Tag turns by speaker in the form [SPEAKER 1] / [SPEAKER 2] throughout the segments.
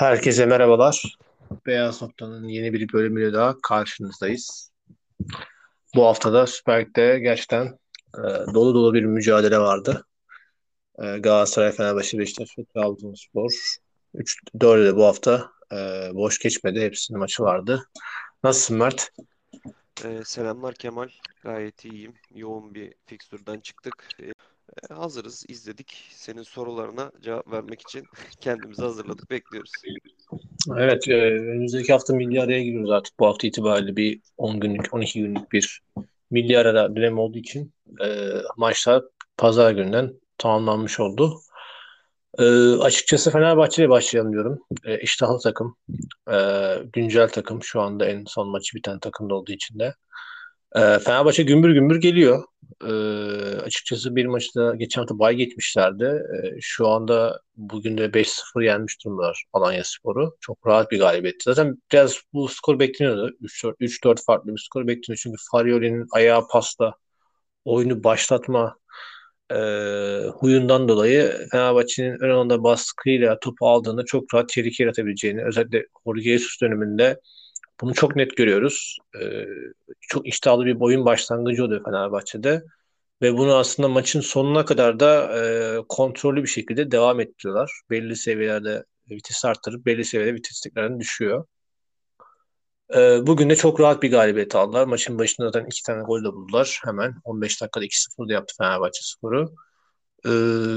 [SPEAKER 1] Herkese merhabalar. Beyaz Nokta'nın yeni bir bölümüyle daha karşınızdayız. Bu haftada Süper Lig'de gerçekten e, dolu dolu bir mücadele vardı. E, Galatasaray, Fenerbahçe, Beşiktaş ve Trabzonspor 3 4'ü de bu hafta e, boş geçmedi. Hepsinin maçı vardı. Nasılsın Mert?
[SPEAKER 2] Ee, selamlar Kemal. Gayet iyiyim. Yoğun bir fikstürden çıktık. Ee, hazırız, izledik. Senin sorularına cevap vermek için kendimizi hazırladık, bekliyoruz.
[SPEAKER 1] Evet, e, önümüzdeki hafta milli araya giriyoruz artık. Bu hafta itibariyle bir 10 günlük, 12 günlük bir milli ara dönem olduğu için e, maçlar pazar gününden tamamlanmış oldu. E, açıkçası Fenerbahçe'ye başlayalım diyorum. E, iştahlı takım, e, güncel takım. Şu anda en son maçı biten takımda olduğu için de. E, Fenerbahçe gümbür gümbür geliyor. E, açıkçası bir maçta geçen hafta bay geçmişlerdi. E, şu anda bugün de 5-0 yenmiş durumdalar Alanya Sporu. Çok rahat bir galibiyet. Zaten biraz bu skor bekleniyordu. 3-4 farklı bir skor bekleniyor. Çünkü Farioli'nin ayağı pasta oyunu başlatma e, huyundan dolayı Fenerbahçe'nin ön alanda baskıyla topu aldığında çok rahat tehlike yaratabileceğini özellikle Jorge Jesus döneminde bunu çok net görüyoruz. E, çok iştahlı bir oyun başlangıcı oluyor Fenerbahçe'de ve bunu aslında maçın sonuna kadar da e, kontrollü bir şekilde devam ettiriyorlar. Belli seviyelerde vites arttırıp belli seviyede vites tekrardan düşüyor. E, bugün de çok rahat bir galibiyet aldılar. Maçın başında zaten iki tane gol de buldular. Hemen 15 dakikada 2-0 yaptı Fenerbahçe skoru. E,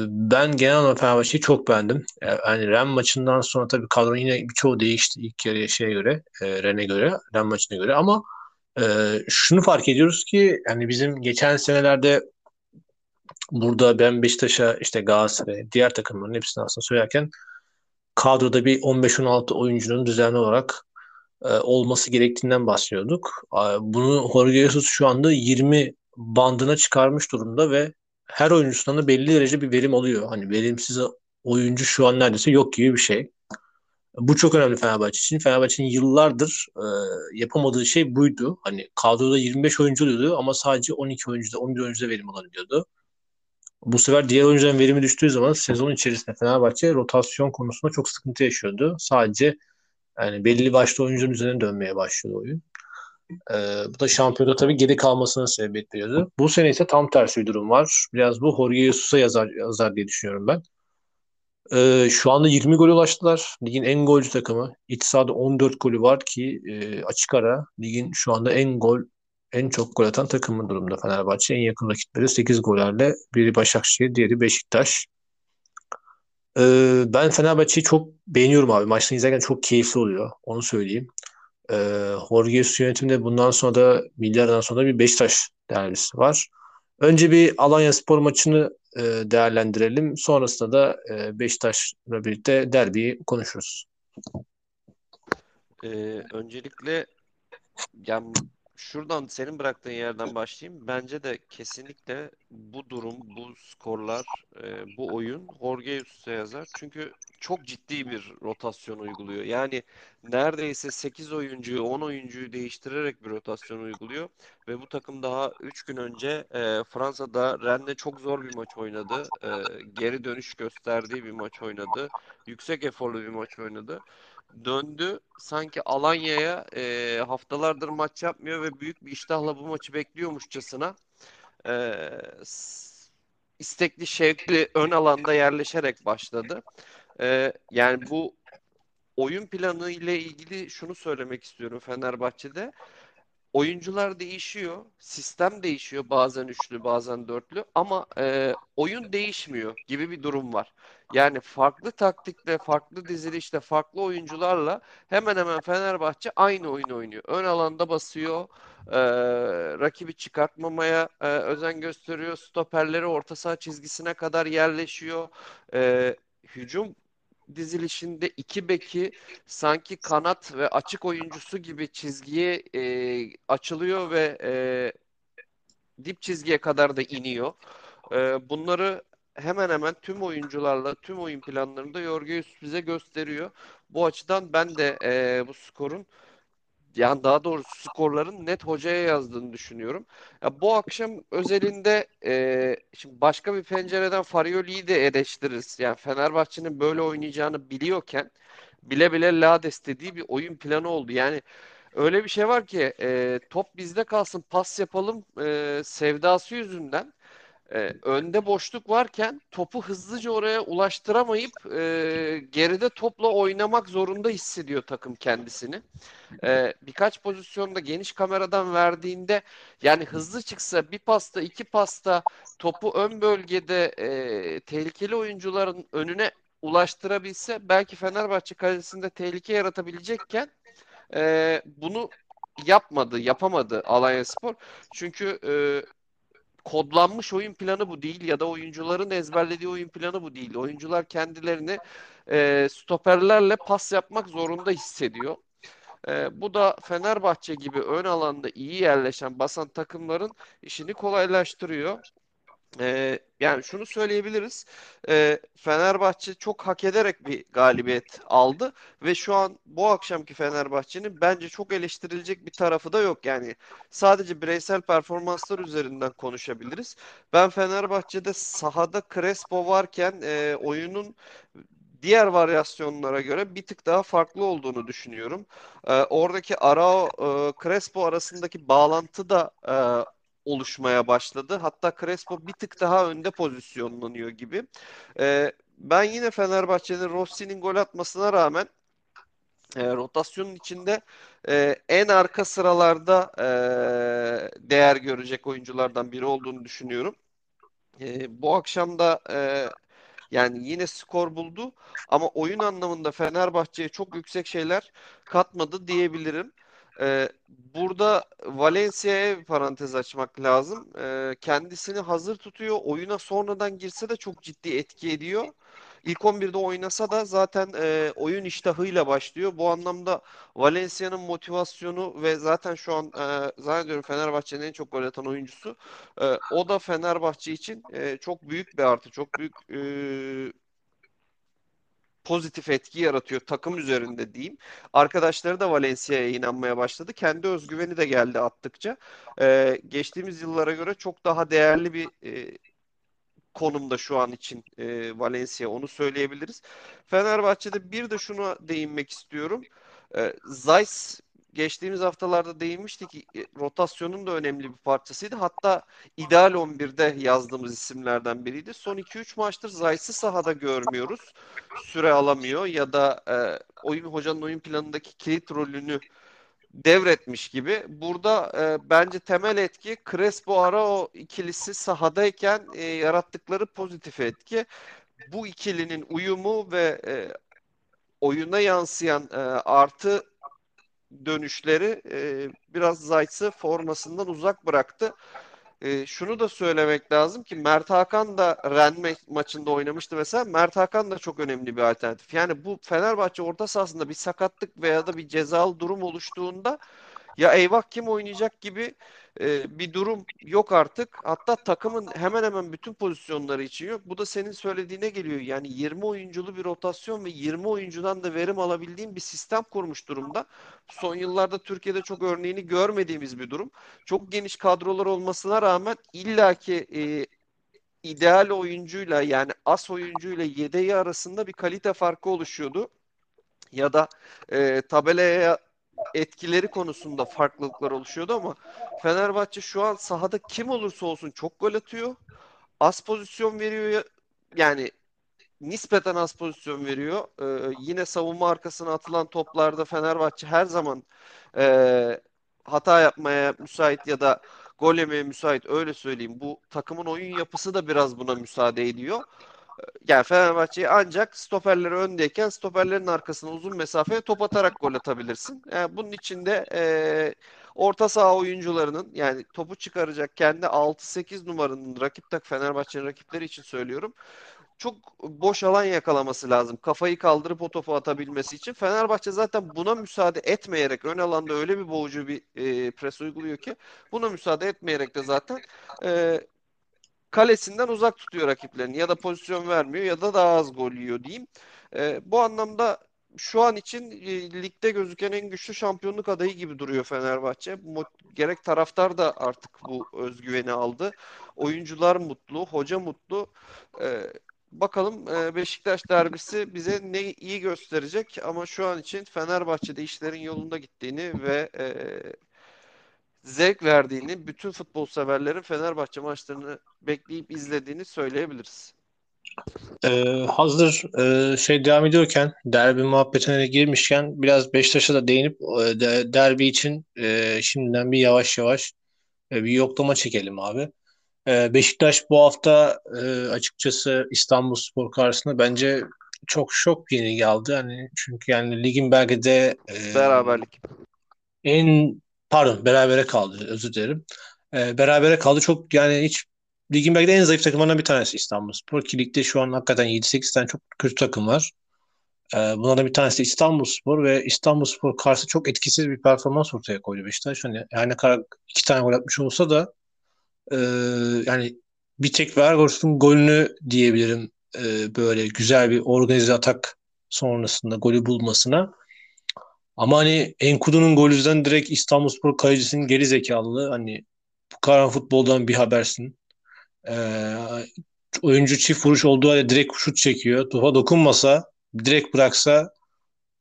[SPEAKER 1] ben genel olarak Fenerbahçe'yi çok beğendim. Yani Ren maçından sonra tabii kadro yine birçoğu değişti ilk yarıya şeye göre, e, Ren'e göre, Ren maçına göre ama e, şunu fark ediyoruz ki yani bizim geçen senelerde burada ben Beşiktaş'a işte Galatasaray, diğer takımların hepsini aslında söylerken kadroda bir 15-16 oyuncunun düzenli olarak e, olması gerektiğinden bahsediyorduk. E, bunu Jorge Jesus şu anda 20 bandına çıkarmış durumda ve her oyuncusundan da belli derece bir verim alıyor. Hani verimsiz oyuncu şu an neredeyse yok gibi bir şey. Bu çok önemli Fenerbahçe için. Fenerbahçe'nin yıllardır e, yapamadığı şey buydu. Hani kadroda 25 oyuncu oluyordu ama sadece 12 oyuncuda, 11 oyuncuda verim alabiliyordu. Bu sefer diğer oyuncuların verimi düştüğü zaman sezon içerisinde Fenerbahçe rotasyon konusunda çok sıkıntı yaşıyordu. Sadece yani belli başlı oyuncunun üzerine dönmeye başlıyor oyun. Ee, bu da şampiyonda tabii geri kalmasına sebebiyet veriyordu. Bu sene ise tam tersi bir durum var. Biraz bu Jorge Jesus'a yazar, yazar diye düşünüyorum ben. Ee, şu anda 20 gol ulaştılar. Ligin en golcü takımı. İç sahada 14 golü var ki e, açık ara ligin şu anda en gol en çok gol atan takımı durumda Fenerbahçe. En yakın rakipleri 8 gollerle biri Başakşehir, diğeri Beşiktaş. Ee, ben Fenerbahçe'yi çok beğeniyorum abi. Maçını izlerken çok keyifli oluyor. Onu söyleyeyim. Ee, Jorge Jesus yönetiminde bundan sonra da milyardan sonra bir Beşiktaş derbisi var. Önce bir Alanya Spor maçını e, değerlendirelim. Sonrasında da e, Beşiktaş'la birlikte derbiyi konuşuruz.
[SPEAKER 2] Ee, öncelikle yani şuradan senin bıraktığın yerden başlayayım. Bence de kesinlikle bu durum, bu skorlar, e, bu oyun Jorge Jesus'a yazar. Çünkü çok ciddi bir rotasyon uyguluyor. Yani neredeyse 8 oyuncuyu, 10 oyuncuyu değiştirerek bir rotasyon uyguluyor. Ve bu takım daha 3 gün önce e, Fransa'da Rennes'le çok zor bir maç oynadı. E, geri dönüş gösterdiği bir maç oynadı. Yüksek eforlu bir maç oynadı döndü. Sanki Alanya'ya e, haftalardır maç yapmıyor ve büyük bir iştahla bu maçı bekliyormuşçasına e, istekli, şevkli ön alanda yerleşerek başladı. E, yani bu oyun planı ile ilgili şunu söylemek istiyorum Fenerbahçe'de. Oyuncular değişiyor, sistem değişiyor bazen üçlü bazen dörtlü ama e, oyun değişmiyor gibi bir durum var. Yani farklı taktikle, farklı dizilişle, farklı oyuncularla hemen hemen Fenerbahçe aynı oyunu oynuyor. Ön alanda basıyor, e, rakibi çıkartmamaya e, özen gösteriyor, stoperleri orta saha çizgisine kadar yerleşiyor. E, hücum dizilişinde iki beki sanki kanat ve açık oyuncusu gibi çizgiye e, açılıyor ve e, dip çizgiye kadar da iniyor. E, bunları hemen hemen tüm oyuncularla, tüm oyun planlarında Jorge bize gösteriyor. Bu açıdan ben de e, bu skorun yani daha doğrusu skorların net hocaya yazdığını düşünüyorum. Ya bu akşam özelinde e, şimdi başka bir pencereden Farioli'yi de eleştiririz. Yani Fenerbahçe'nin böyle oynayacağını biliyorken bile bile Lades dediği bir oyun planı oldu. Yani öyle bir şey var ki e, top bizde kalsın pas yapalım e, sevdası yüzünden e, önde boşluk varken topu hızlıca oraya ulaştıramayıp e, geride topla oynamak zorunda hissediyor takım kendisini. E, birkaç pozisyonda geniş kameradan verdiğinde yani hızlı çıksa bir pasta iki pasta topu ön bölgede e, tehlikeli oyuncuların önüne ulaştırabilse belki Fenerbahçe kalesinde tehlike yaratabilecekken e, bunu yapmadı, yapamadı Alanyaspor. Çünkü e, kodlanmış oyun planı bu değil ya da oyuncuların ezberlediği oyun planı bu değil. Oyuncular kendilerini e, stoperlerle pas yapmak zorunda hissediyor. E, bu da Fenerbahçe gibi ön alanda iyi yerleşen basan takımların işini kolaylaştırıyor. Ee, yani şunu söyleyebiliriz. Ee, Fenerbahçe çok hak ederek bir galibiyet aldı ve şu an bu akşamki Fenerbahçe'nin bence çok eleştirilecek bir tarafı da yok. Yani sadece bireysel performanslar üzerinden konuşabiliriz. Ben Fenerbahçe'de sahada Crespo varken e, oyunun diğer varyasyonlara göre bir tık daha farklı olduğunu düşünüyorum. E, oradaki Arao e, Crespo arasındaki bağlantı da e, oluşmaya başladı. Hatta Crespo bir tık daha önde pozisyonlanıyor gibi. E, ben yine Fenerbahçe'nin Rossi'nin gol atmasına rağmen e, rotasyonun içinde e, en arka sıralarda e, değer görecek oyunculardan biri olduğunu düşünüyorum. E, bu akşam da e, yani yine skor buldu ama oyun anlamında Fenerbahçe'ye çok yüksek şeyler katmadı diyebilirim. Ee, burada Valencia'ya parantez açmak lazım. Ee, kendisini hazır tutuyor. Oyuna sonradan girse de çok ciddi etki ediyor. İlk 11'de oynasa da zaten e, oyun iştahıyla başlıyor. Bu anlamda Valencia'nın motivasyonu ve zaten şu an e, zannediyorum Fenerbahçe'nin en çok gol atan oyuncusu. E, o da Fenerbahçe için e, çok büyük bir artı. Çok büyük e, pozitif etki yaratıyor takım üzerinde diyeyim. Arkadaşları da Valencia'ya inanmaya başladı. Kendi özgüveni de geldi attıkça. Ee, geçtiğimiz yıllara göre çok daha değerli bir e, konumda şu an için e, Valencia onu söyleyebiliriz. Fenerbahçe'de bir de şunu değinmek istiyorum. E, Zeiss geçtiğimiz haftalarda değinmiştik e, rotasyonun da önemli bir parçasıydı. Hatta ideal 11'de yazdığımız isimlerden biriydi. Son 2-3 maçtır Zayt'sı sahada görmüyoruz. Süre alamıyor ya da e, oyun hocanın oyun planındaki kilit rolünü devretmiş gibi. Burada e, bence temel etki Crespo Arao ikilisi sahadayken e, yarattıkları pozitif etki. Bu ikilinin uyumu ve e, oyuna yansıyan e, artı dönüşleri e, biraz Zayt'sı formasından uzak bıraktı. E, şunu da söylemek lazım ki Mert Hakan da Ren maçında oynamıştı mesela. Mert Hakan da çok önemli bir alternatif. Yani bu Fenerbahçe orta sahasında bir sakatlık veya da bir cezalı durum oluştuğunda ya eyvah kim oynayacak gibi e, bir durum yok artık. Hatta takımın hemen hemen bütün pozisyonları için yok. Bu da senin söylediğine geliyor. Yani 20 oyunculu bir rotasyon ve 20 oyuncudan da verim alabildiğim bir sistem kurmuş durumda. Son yıllarda Türkiye'de çok örneğini görmediğimiz bir durum. Çok geniş kadrolar olmasına rağmen illaki e, ideal oyuncuyla yani as oyuncuyla yedeği arasında bir kalite farkı oluşuyordu. Ya da e, tabelaya etkileri konusunda farklılıklar oluşuyordu ama Fenerbahçe şu an sahada kim olursa olsun çok gol atıyor. Az pozisyon veriyor. Yani nispeten az pozisyon veriyor. Ee, yine savunma arkasına atılan toplarda Fenerbahçe her zaman e, hata yapmaya müsait ya da gol yemeye müsait öyle söyleyeyim. Bu takımın oyun yapısı da biraz buna müsaade ediyor yani Fenerbahçe'yi ancak stoperleri öndeyken stoperlerin arkasına uzun mesafeye top atarak gol atabilirsin. Yani bunun içinde e, orta saha oyuncularının yani topu çıkaracak kendi 6-8 numaranın rakip tak Fenerbahçe'nin rakipleri için söylüyorum. Çok boş alan yakalaması lazım. Kafayı kaldırıp o topu atabilmesi için. Fenerbahçe zaten buna müsaade etmeyerek ön alanda öyle bir boğucu bir e, pres uyguluyor ki buna müsaade etmeyerek de zaten e, kalesinden uzak tutuyor rakiplerini ya da pozisyon vermiyor ya da daha az gol yiyor diyeyim. E, bu anlamda şu an için e, ligde gözüken en güçlü şampiyonluk adayı gibi duruyor Fenerbahçe. Gerek taraftar da artık bu özgüveni aldı. Oyuncular mutlu, hoca mutlu. E, Bakalım e, Beşiktaş derbisi bize ne iyi gösterecek ama şu an için Fenerbahçe'de işlerin yolunda gittiğini ve e, zevk verdiğini, bütün futbol severlerin Fenerbahçe maçlarını bekleyip izlediğini söyleyebiliriz.
[SPEAKER 1] Ee, hazır e, şey devam ediyorken derbi muhabbetine de girmişken biraz Beşiktaş'a da değinip e, de, derbi için e, şimdiden bir yavaş yavaş e, bir yoklama çekelim abi. E, Beşiktaş bu hafta e, açıkçası İstanbulspor karşısında bence çok şok yeni geldi. Hani çünkü yani ligin belki de e,
[SPEAKER 2] Beraberlik.
[SPEAKER 1] en pardon berabere kaldı özür dilerim. E, berabere kaldı. Çok yani hiç ligin belki de en zayıf takımlarından bir tanesi İstanbulspor. Ki ligde şu an hakikaten 7-8 tane çok kötü takım var. E, bunlardan bir tanesi İstanbulspor ve İstanbulspor karşı çok etkisiz bir performans ortaya koydu Beşiktaş. Hani her ne kadar iki tane gol atmış olsa da e, yani bir tek Vergos'un golünü diyebilirim e, böyle güzel bir organize atak sonrasında golü bulmasına. Ama hani Enkudu'nun golünden direkt İstanbulspor kalecisinin geri zekalılığı hani bu kadar futboldan bir habersin. Ee, oyuncu çift vuruş olduğu halde direkt şut çekiyor. Topa dokunmasa direkt bıraksa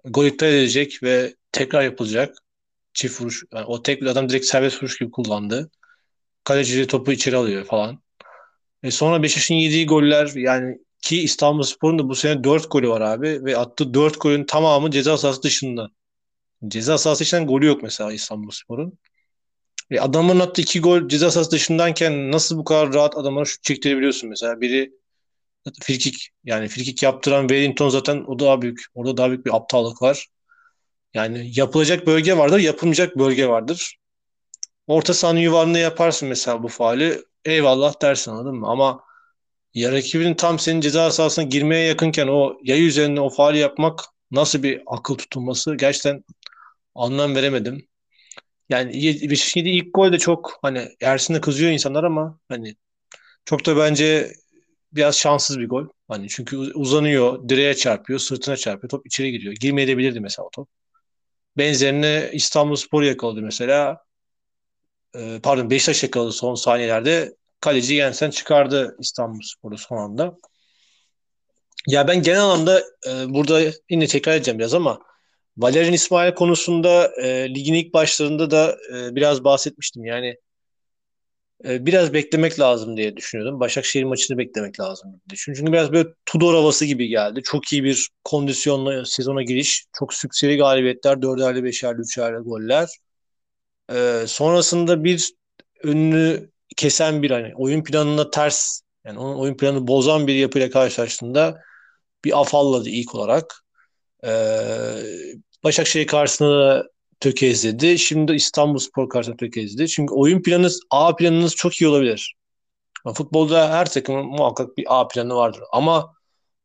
[SPEAKER 1] gol iptal edecek ve tekrar yapılacak. Çift vuruş. Yani o tek adam direkt serbest vuruş gibi kullandı. Kaleci topu içeri alıyor falan. E sonra Beşiktaş'ın yediği goller yani ki İstanbulspor'un da bu sene 4 golü var abi ve attığı 4 golün tamamı ceza sahası dışında. Ceza sahası içinden golü yok mesela İstanbulspor'un. E adamın attığı 2 gol ceza sahası dışındayken nasıl bu kadar rahat adamlara şut çektirebiliyorsun mesela? Biri frikik yani frikik yaptıran Wellington zaten o daha büyük. Orada daha büyük bir aptallık var. Yani yapılacak bölge vardır, yapılmayacak bölge vardır. Orta sahanın yuvarlığını yaparsın mesela bu faali. Eyvallah dersin anladın mı? Ama ya rakibinin tam senin ceza sahasına girmeye yakınken o yay üzerinde o faali yapmak nasıl bir akıl tutulması gerçekten anlam veremedim. Yani Beşiktaş'ın ilk gol de çok hani Ersin'e kızıyor insanlar ama hani çok da bence biraz şanssız bir gol. Hani çünkü uzanıyor, direğe çarpıyor, sırtına çarpıyor, top içeri giriyor. Girmeyebilirdi mesela o top. Benzerini İstanbulspor yakaladı mesela. Ee, pardon Beşiktaş yakaladı son saniyelerde. Kaleci Yensen çıkardı İstanbulspor'u son anda. Ya ben genel anlamda e, burada yine tekrar edeceğim biraz ama Valerian İsmail konusunda e, ligin ilk başlarında da e, biraz bahsetmiştim. Yani e, biraz beklemek lazım diye düşünüyordum. Başakşehir maçını beklemek lazım diye Çünkü biraz böyle Tudor havası gibi geldi. Çok iyi bir kondisyonla sezona giriş. Çok sükseli galibiyetler. Dörderli, beşerli, üçerli goller. E, sonrasında bir önünü kesen bir hani oyun planına ters yani onun oyun planını bozan bir yapıyla karşılaştığında bir afalladı ilk olarak. Ee, Başakşehir karşısında tökezledi. Şimdi İstanbul Spor karşısında tökezledi. Çünkü oyun planınız, A planınız çok iyi olabilir. Futbolda her takımın muhakkak bir A planı vardır. Ama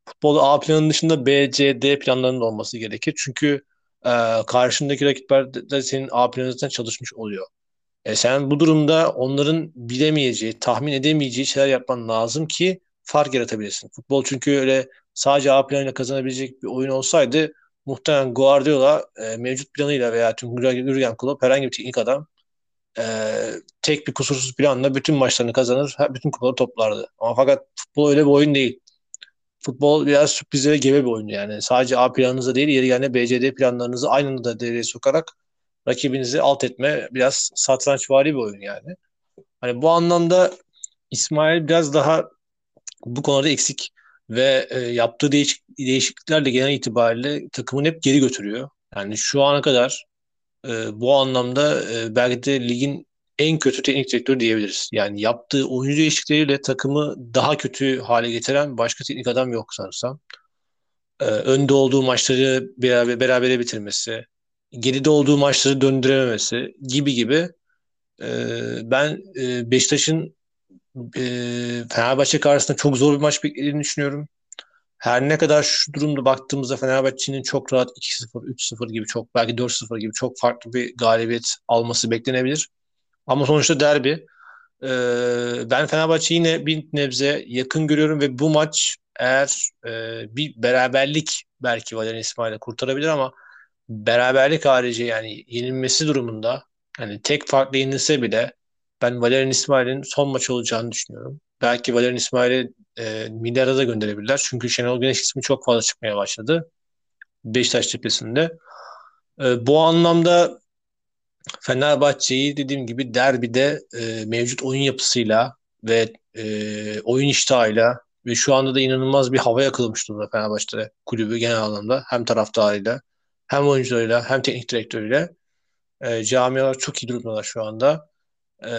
[SPEAKER 1] futbolda A planının dışında B, C, D planlarının olması gerekir. Çünkü e, karşındaki rakipler de senin A planınızdan çalışmış oluyor. E sen bu durumda onların bilemeyeceği, tahmin edemeyeceği şeyler yapman lazım ki fark yaratabilirsin. Futbol çünkü öyle sadece A planıyla kazanabilecek bir oyun olsaydı muhtemelen Guardiola e, mevcut planıyla veya tüm Jurgen Klopp herhangi bir teknik adam e, tek bir kusursuz planla bütün maçlarını kazanır, bütün kupaları toplardı. Ama fakat futbol öyle bir oyun değil. Futbol biraz sürprizlere gebe bir oyun yani. Sadece A planınızda değil, yeri yani BCD planlarınızı aynı anda devreye sokarak rakibinizi alt etme biraz satrançvari bir oyun yani. Hani bu anlamda İsmail biraz daha bu konuda eksik ve e, yaptığı değişik, değişikliklerle genel itibariyle takımını hep geri götürüyor. Yani şu ana kadar e, bu anlamda e, belki de ligin en kötü teknik direktörü diyebiliriz. Yani yaptığı oyuncu değişiklikleriyle takımı daha kötü hale getiren başka teknik adam yok sanırsam. E, önde olduğu maçları beraber berabere bitirmesi, geride olduğu maçları döndürememesi gibi gibi e, ben e, Beşiktaş'ın e, Fenerbahçe karşısında çok zor bir maç beklediğini düşünüyorum. Her ne kadar şu durumda baktığımızda Fenerbahçe'nin çok rahat 2-0, 3-0 gibi çok belki 4-0 gibi çok farklı bir galibiyet alması beklenebilir. Ama sonuçta derbi. Ee, ben Fenerbahçe yine bir nebze yakın görüyorum ve bu maç eğer e, bir beraberlik belki Valerian İsmail'e kurtarabilir ama beraberlik harici yani yenilmesi durumunda hani tek farklı yenilse bile ben Valerian İsmail'in son maç olacağını düşünüyorum. belki Valerian İsmail'i e, milli arada gönderebilirler. Çünkü Şenol Güneş ismi çok fazla çıkmaya başladı. Beşiktaş cephesinde. E, bu anlamda Fenerbahçe'yi dediğim gibi derbide e, mevcut oyun yapısıyla ve e, oyun iştahıyla ve şu anda da inanılmaz bir hava yakılmış durumda Fenerbahçe kulübü genel anlamda. Hem taraftarıyla hem oyuncularıyla hem teknik direktörüyle. E, camialar çok iyi durumdalar şu anda. E,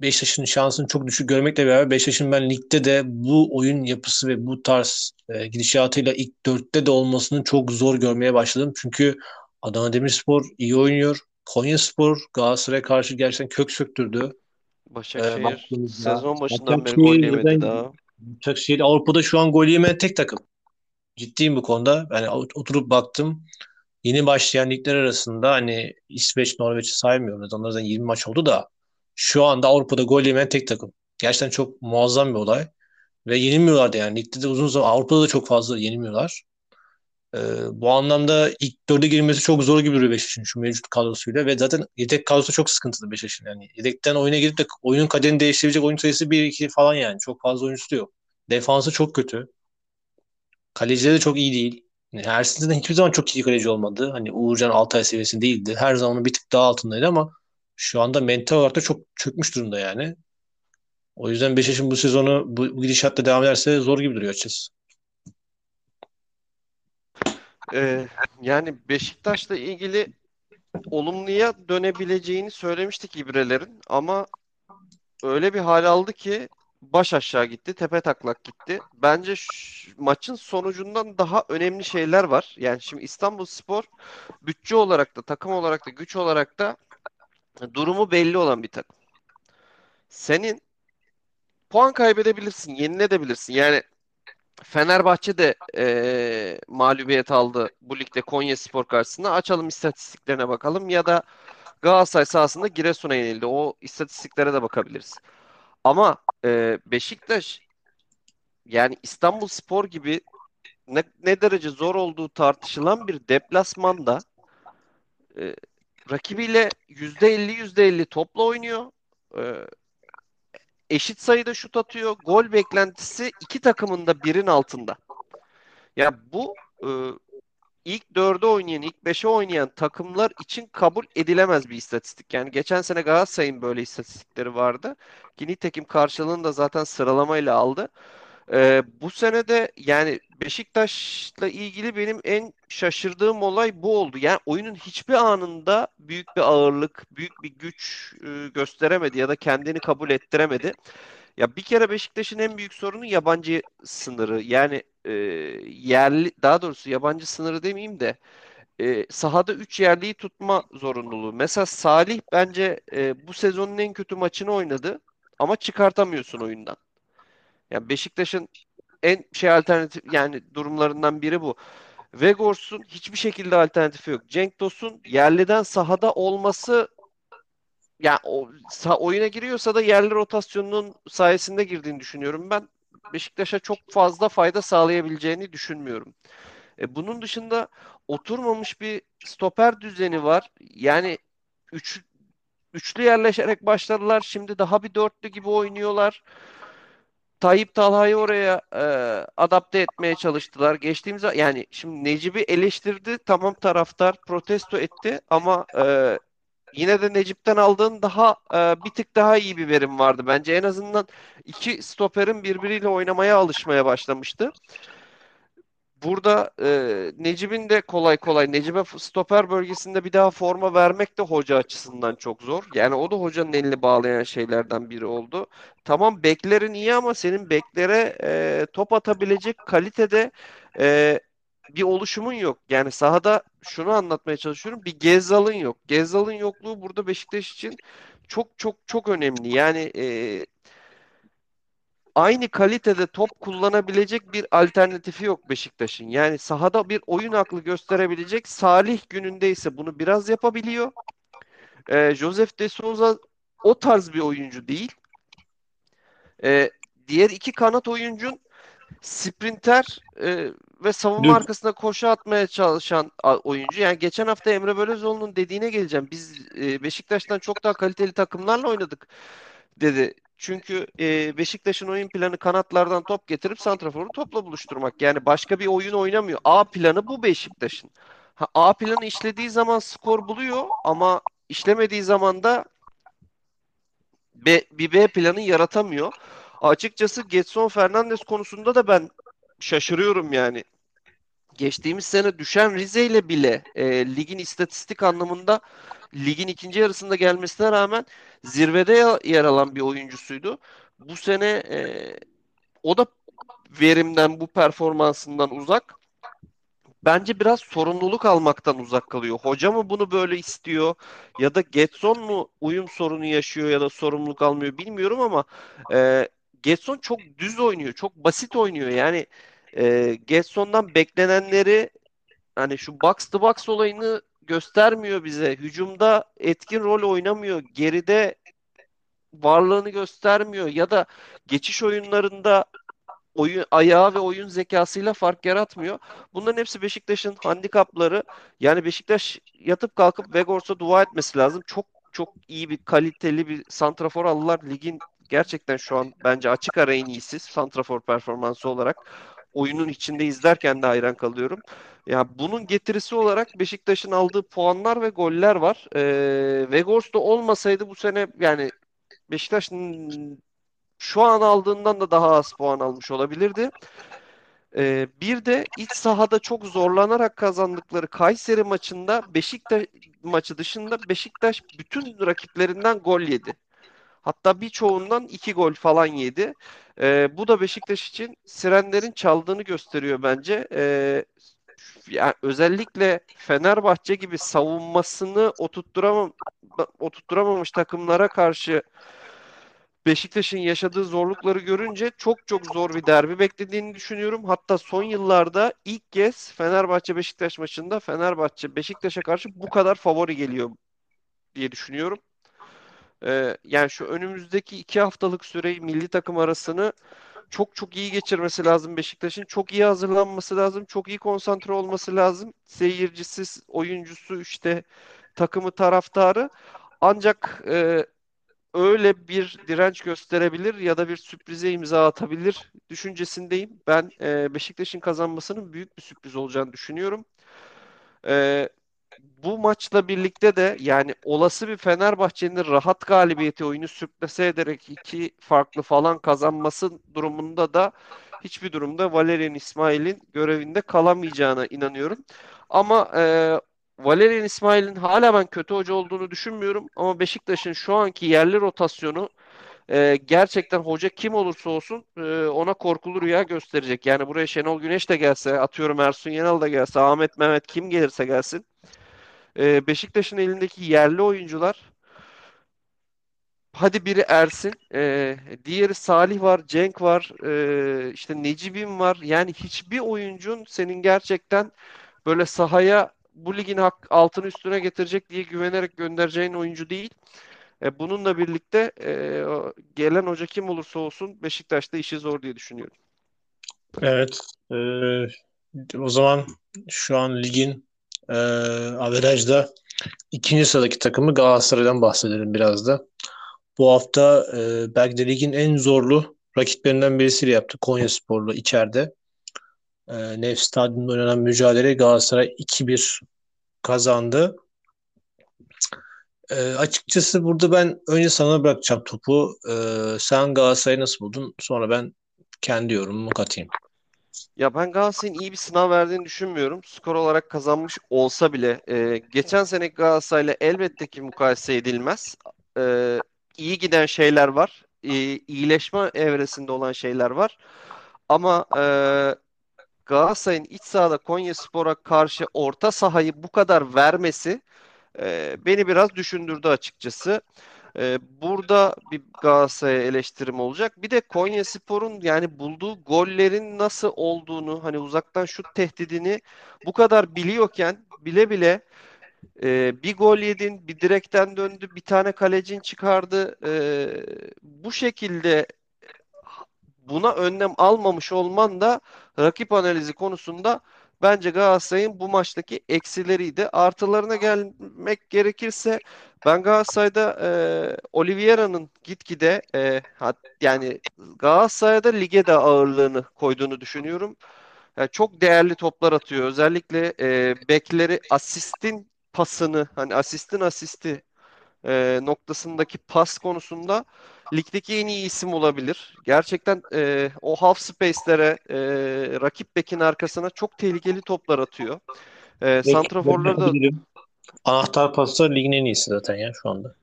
[SPEAKER 1] Beşiktaş'ın şansını çok düşük görmekle beraber Beşiktaş'ın ben ligde de bu oyun yapısı ve bu tarz e, gidişatıyla ilk dörtte de olmasını çok zor görmeye başladım. Çünkü Adana Demirspor iyi oynuyor. Konyaspor Galatasaray'a karşı gerçekten kök söktürdü.
[SPEAKER 2] Başakşehir ee, sezon başından beri gol yemedi daha.
[SPEAKER 1] Başakşehir Avrupa'da şu an gol yemeyen tek takım. Ciddiyim bu konuda. Yani oturup baktım. Yeni başlayan ligler arasında hani İsveç, Norveç'i saymıyorum. Onlardan 20 maç oldu da şu anda Avrupa'da gol yemeyen tek takım. Gerçekten çok muazzam bir olay. Ve yenilmiyorlardı yani. Ligde de uzun zaman Avrupa'da da çok fazla yenilmiyorlar. Ee, bu anlamda ilk dörde girmesi çok zor gibi duruyor Beşiktaş'ın şu mevcut kadrosuyla ve zaten yedek kadrosu çok sıkıntılı Beşiktaş'ın yani. Yedekten oyuna girip de oyunun kaderini değiştirecek oyun sayısı 1-2 falan yani. Çok fazla oyuncusu yok. Defansı çok kötü. Kalecileri de çok iyi değil. Yani Ersin'den hiçbir zaman çok iyi kaleci olmadı. Hani Uğurcan Altay seviyesinde değildi. Her zaman bir tık daha altındaydı ama şu anda mental olarak da çok çökmüş durumda yani. O yüzden Beşiktaş'ın bu sezonu bu, bu gidişatta devam ederse zor gibi duruyor açıkçası.
[SPEAKER 2] Ee, yani Beşiktaş'la ilgili olumluya dönebileceğini söylemiştik İbrelerin ama öyle bir hal aldı ki baş aşağı gitti, tepe taklak gitti. Bence maçın sonucundan daha önemli şeyler var. Yani şimdi İstanbul Spor bütçe olarak da takım olarak da güç olarak da durumu belli olan bir takım. Senin puan kaybedebilirsin, yenilebilirsin. Yani Fenerbahçe de e, mağlubiyet aldı bu ligde Konya Spor karşısında. Açalım istatistiklerine bakalım ya da Galatasaray sahasında Giresun'a yenildi. O istatistiklere de bakabiliriz. Ama e, Beşiktaş yani İstanbul Spor gibi ne, ne derece zor olduğu tartışılan bir deplasmanda e, rakibiyle %50 %50 topla oynuyor. E, eşit sayıda şut atıyor. Gol beklentisi iki takımın da birin altında. Ya bu e, ilk dörde oynayan, ilk beşe oynayan takımlar için kabul edilemez bir istatistik. Yani geçen sene Galatasaray'ın böyle istatistikleri vardı. Ki nitekim karşılığını da zaten sıralamayla aldı. Ee, bu sene de yani Beşiktaş'la ilgili benim en şaşırdığım olay bu oldu. Yani oyunun hiçbir anında büyük bir ağırlık, büyük bir güç e, gösteremedi ya da kendini kabul ettiremedi. Ya bir kere Beşiktaş'ın en büyük sorunu yabancı sınırı. Yani e, yerli, daha doğrusu yabancı sınırı demeyeyim de e, sahada 3 yerliyi tutma zorunluluğu. Mesela Salih bence e, bu sezonun en kötü maçını oynadı ama çıkartamıyorsun oyundan. Yani Beşiktaş'ın en şey alternatif yani durumlarından biri bu. Vegors'un hiçbir şekilde alternatifi yok. Cenk Tosun yerliden sahada olması yani o sah- oyuna giriyorsa da yerli rotasyonunun sayesinde girdiğini düşünüyorum ben. Beşiktaş'a çok fazla fayda sağlayabileceğini düşünmüyorum. E, bunun dışında oturmamış bir stoper düzeni var. Yani üç, üçlü yerleşerek başladılar. Şimdi daha bir dörtlü gibi oynuyorlar. Tayyip Talha'yı oraya e, adapte etmeye çalıştılar. Geçtiğimiz yani şimdi Necip'i eleştirdi. Tamam taraftar protesto etti ama e, yine de Necip'ten aldığın daha e, bir tık daha iyi bir verim vardı. Bence en azından iki stoperin birbiriyle oynamaya alışmaya başlamıştı. Burada e, Necip'in de kolay kolay Necip'e stoper bölgesinde bir daha forma vermek de hoca açısından çok zor. Yani o da hocanın elini bağlayan şeylerden biri oldu. Tamam beklerin iyi ama senin beklere e, top atabilecek kalitede e, bir oluşumun yok. Yani sahada şunu anlatmaya çalışıyorum. Bir Gezzal'ın yok. Gezzal'ın yokluğu burada Beşiktaş için çok çok çok önemli. Yani e, aynı kalitede top kullanabilecek bir alternatifi yok Beşiktaş'ın. Yani sahada bir oyun aklı gösterebilecek. Salih gününde ise bunu biraz yapabiliyor. Ee, Joseph de Souza o tarz bir oyuncu değil. Ee, diğer iki kanat oyuncun sprinter e, ve savunma Dur. arkasında koşu atmaya çalışan oyuncu. Yani geçen hafta Emre Belözoğlu'nun dediğine geleceğim. Biz e, Beşiktaş'tan çok daha kaliteli takımlarla oynadık dedi Çünkü e, Beşiktaş'ın oyun planı kanatlardan top getirip santraforu topla buluşturmak. Yani başka bir oyun oynamıyor. A planı bu Beşiktaş'ın. Ha, A planı işlediği zaman skor buluyor ama işlemediği zaman da B, bir B planı yaratamıyor. Açıkçası Getson Fernandes konusunda da ben şaşırıyorum yani. Geçtiğimiz sene düşen Rize ile bile e, ligin istatistik anlamında ligin ikinci yarısında gelmesine rağmen zirvede yer alan bir oyuncusuydu. Bu sene e, o da verimden bu performansından uzak. Bence biraz sorumluluk almaktan uzak kalıyor. Hoca mı bunu böyle istiyor ya da Getson mu uyum sorunu yaşıyor ya da sorumluluk almıyor bilmiyorum ama e, Getson çok düz oynuyor, çok basit oynuyor. Yani e, Getson'dan beklenenleri hani şu box to box olayını göstermiyor bize. Hücumda etkin rol oynamıyor. Geride varlığını göstermiyor ya da geçiş oyunlarında oyun ayağı ve oyun zekasıyla fark yaratmıyor. Bunların hepsi Beşiktaş'ın handikapları. Yani Beşiktaş yatıp kalkıp Vegors'a dua etmesi lazım. Çok çok iyi bir kaliteli bir santrafor aldılar. Ligin gerçekten şu an bence açık ara en iyisi santrafor performansı olarak. Oyunun içinde izlerken de hayran kalıyorum. Ya yani bunun getirisi olarak Beşiktaş'ın aldığı puanlar ve goller var. Ee, da olmasaydı bu sene yani Beşiktaş'ın şu an aldığından da daha az puan almış olabilirdi. Ee, bir de iç sahada çok zorlanarak kazandıkları Kayseri maçında Beşiktaş maçı dışında Beşiktaş bütün rakiplerinden gol yedi. Hatta birçoğundan iki gol falan yedi. Ee, bu da Beşiktaş için sirenlerin çaldığını gösteriyor bence. Ee, yani özellikle Fenerbahçe gibi savunmasını oturtturamam oturtturamamış takımlara karşı Beşiktaş'ın yaşadığı zorlukları görünce çok çok zor bir derbi beklediğini düşünüyorum. Hatta son yıllarda ilk kez Fenerbahçe Beşiktaş maçında Fenerbahçe Beşiktaş'a karşı bu kadar favori geliyor diye düşünüyorum. Ee, yani şu önümüzdeki iki haftalık süreyi milli takım arasını çok çok iyi geçirmesi lazım Beşiktaş'ın. Çok iyi hazırlanması lazım. Çok iyi konsantre olması lazım. Seyircisiz, oyuncusu işte takımı taraftarı. Ancak e, öyle bir direnç gösterebilir ya da bir sürprize imza atabilir düşüncesindeyim. Ben e, Beşiktaş'ın kazanmasının büyük bir sürpriz olacağını düşünüyorum. E, bu maçla birlikte de yani olası bir Fenerbahçe'nin rahat galibiyeti oyunu sürklase ederek iki farklı falan kazanması durumunda da hiçbir durumda Valerian İsmail'in görevinde kalamayacağına inanıyorum. Ama e, Valerian İsmail'in hala ben kötü hoca olduğunu düşünmüyorum ama Beşiktaş'ın şu anki yerli rotasyonu e, gerçekten hoca kim olursa olsun e, ona korkulu rüya gösterecek. Yani buraya Şenol Güneş de gelse, atıyorum Ersun Yanal da gelse, Ahmet Mehmet kim gelirse gelsin. E, Beşiktaş'ın elindeki yerli oyuncular hadi biri Ersin, e, diğeri Salih var, Cenk var, e, işte Necip'in var. Yani hiçbir oyuncun senin gerçekten böyle sahaya bu ligin hak, altını üstüne getirecek diye güvenerek göndereceğin oyuncu değil. E, bununla birlikte e, gelen hoca kim olursa olsun Beşiktaş'ta işi zor diye düşünüyorum.
[SPEAKER 1] Evet. E, o zaman şu an ligin e, averajda ikinci sıradaki takımı Galatasaray'dan bahsedelim biraz da. Bu hafta e, belki de ligin en zorlu rakiplerinden birisiyle yaptı Konya Spor'la içeride. E, Nef Stadyumunda oynanan mücadele Galatasaray 2-1 kazandı. E, açıkçası burada ben önce sana bırakacağım topu. E, sen Galatasaray'ı nasıl buldun? Sonra ben kendi yorumumu katayım.
[SPEAKER 2] Ya ben Galatasaray'ın iyi bir sınav verdiğini düşünmüyorum. Skor olarak kazanmış olsa bile e, geçen sene Galatasaray'la elbette ki mukayese edilmez. E, iyi giden şeyler var. E, iyileşme evresinde olan şeyler var. Ama e, Galatasaray'ın iç sahada Konya Spor'a karşı orta sahayı bu kadar vermesi e, beni biraz düşündürdü açıkçası. E, burada bir Galatasaray'a eleştirim olacak. Bir de Konya Spor'un yani bulduğu gollerin nasıl olduğunu hani uzaktan şut tehdidini bu kadar biliyorken bile bile e, bir gol yedin, bir direkten döndü, bir tane kalecin çıkardı. E, bu şekilde buna önlem almamış olman da rakip analizi konusunda bence Galatasaray'ın bu maçtaki eksileriydi. Artılarına gelmek gerekirse ben Galatasaray'da e, Oliveira'nın gitgide e, yani Galatasaray'da lige de ağırlığını koyduğunu düşünüyorum. Yani çok değerli toplar atıyor. Özellikle e, bekleri asistin pasını hani asistin asisti e, noktasındaki pas konusunda ligdeki en iyi isim olabilir. Gerçekten e, o half space'lere e, rakip bekin arkasına çok tehlikeli toplar atıyor. E, santraforları da
[SPEAKER 1] Anahtar pası ligin en iyisi zaten ya şu anda.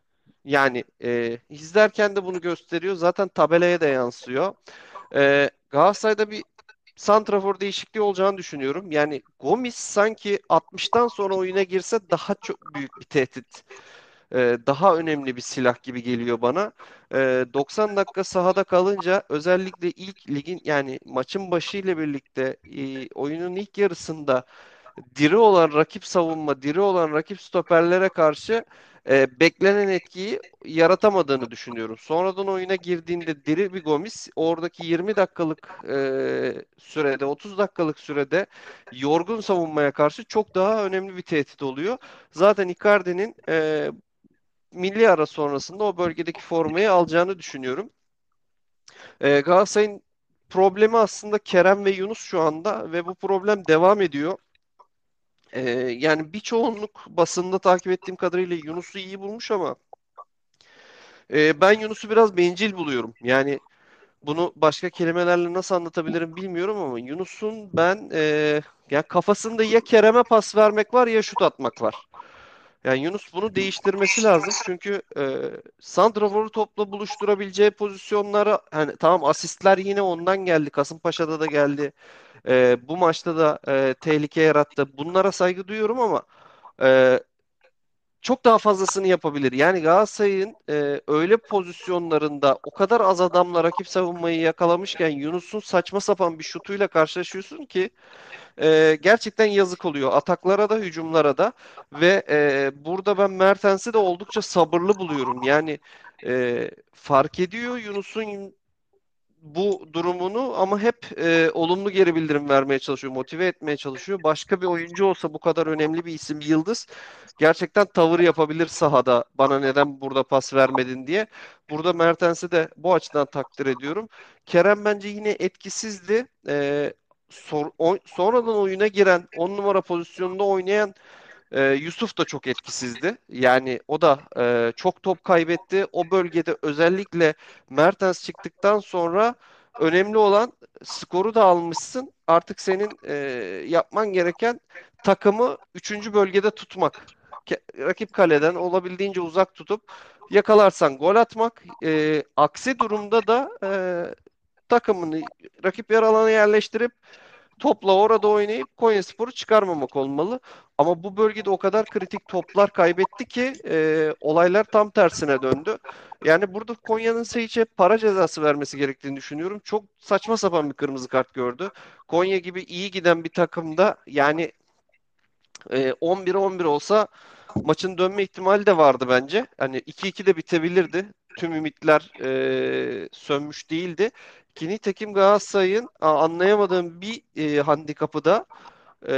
[SPEAKER 2] yani e, izlerken de bunu gösteriyor. Zaten tabelaya da yansıyor. E, Galatasaray'da bir santrafor değişikliği olacağını düşünüyorum. Yani Gomis sanki 60'tan sonra oyuna girse daha çok büyük bir tehdit e, daha önemli bir silah gibi geliyor bana. E, 90 dakika sahada kalınca özellikle ilk ligin yani maçın başı ile birlikte e, oyunun ilk yarısında diri olan rakip savunma, diri olan rakip stoperlere karşı e, beklenen etkiyi yaratamadığını düşünüyorum. Sonradan oyuna girdiğinde diri bir Gomis oradaki 20 dakikalık e, sürede, 30 dakikalık sürede yorgun savunmaya karşı çok daha önemli bir tehdit oluyor. Zaten Icardi'nin e, milli ara sonrasında o bölgedeki formayı alacağını düşünüyorum. E, Galatasaray'ın problemi aslında Kerem ve Yunus şu anda ve bu problem devam ediyor. E, yani bir çoğunluk basında takip ettiğim kadarıyla Yunus'u iyi bulmuş ama e, ben Yunus'u biraz bencil buluyorum. Yani bunu başka kelimelerle nasıl anlatabilirim bilmiyorum ama Yunus'un ben e, ya kafasında ya Kerem'e pas vermek var ya şut atmak var. Yani Yunus bunu değiştirmesi lazım. Çünkü e, santraforu topla buluşturabileceği pozisyonlara hani tamam asistler yine ondan geldi. Kasımpaşa'da da geldi. E, bu maçta da e, tehlike yarattı. Bunlara saygı duyuyorum ama e, çok daha fazlasını yapabilir. Yani Galatasaray'ın e, öyle pozisyonlarında o kadar az adamla rakip savunmayı yakalamışken Yunus'un saçma sapan bir şutuyla karşılaşıyorsun ki e, gerçekten yazık oluyor. Ataklara da hücumlara da ve e, burada ben Mertens'i de oldukça sabırlı buluyorum. Yani e, fark ediyor Yunus'un bu durumunu ama hep e, olumlu geri bildirim vermeye çalışıyor, motive etmeye çalışıyor. Başka bir oyuncu olsa bu kadar önemli bir isim, yıldız gerçekten tavır yapabilir sahada. Bana neden burada pas vermedin diye. Burada Mertens'i de bu açıdan takdir ediyorum. Kerem bence yine etkisizdi. E, sor, o, sonradan oyuna giren, 10 numara pozisyonunda oynayan e, Yusuf da çok etkisizdi. Yani o da e, çok top kaybetti. O bölgede özellikle Mertens çıktıktan sonra önemli olan skoru da almışsın. Artık senin e, yapman gereken takımı 3. bölgede tutmak. Rakip kaleden olabildiğince uzak tutup yakalarsan gol atmak. E, aksi durumda da e, takımını rakip yer alana yerleştirip topla orada oynayıp Konyaspor'u çıkarmamak olmalı. Ama bu bölgede o kadar kritik toplar kaybetti ki e, olaylar tam tersine döndü. Yani burada Konya'nın Seyiç'e para cezası vermesi gerektiğini düşünüyorum. Çok saçma sapan bir kırmızı kart gördü. Konya gibi iyi giden bir takımda yani e, 11-11 olsa maçın dönme ihtimali de vardı bence. Hani 2-2 de bitebilirdi. Tüm ümitler e, sönmüş değildi. Ki nitekim Galatasaray'ın anlayamadığım bir e, handikapı da e,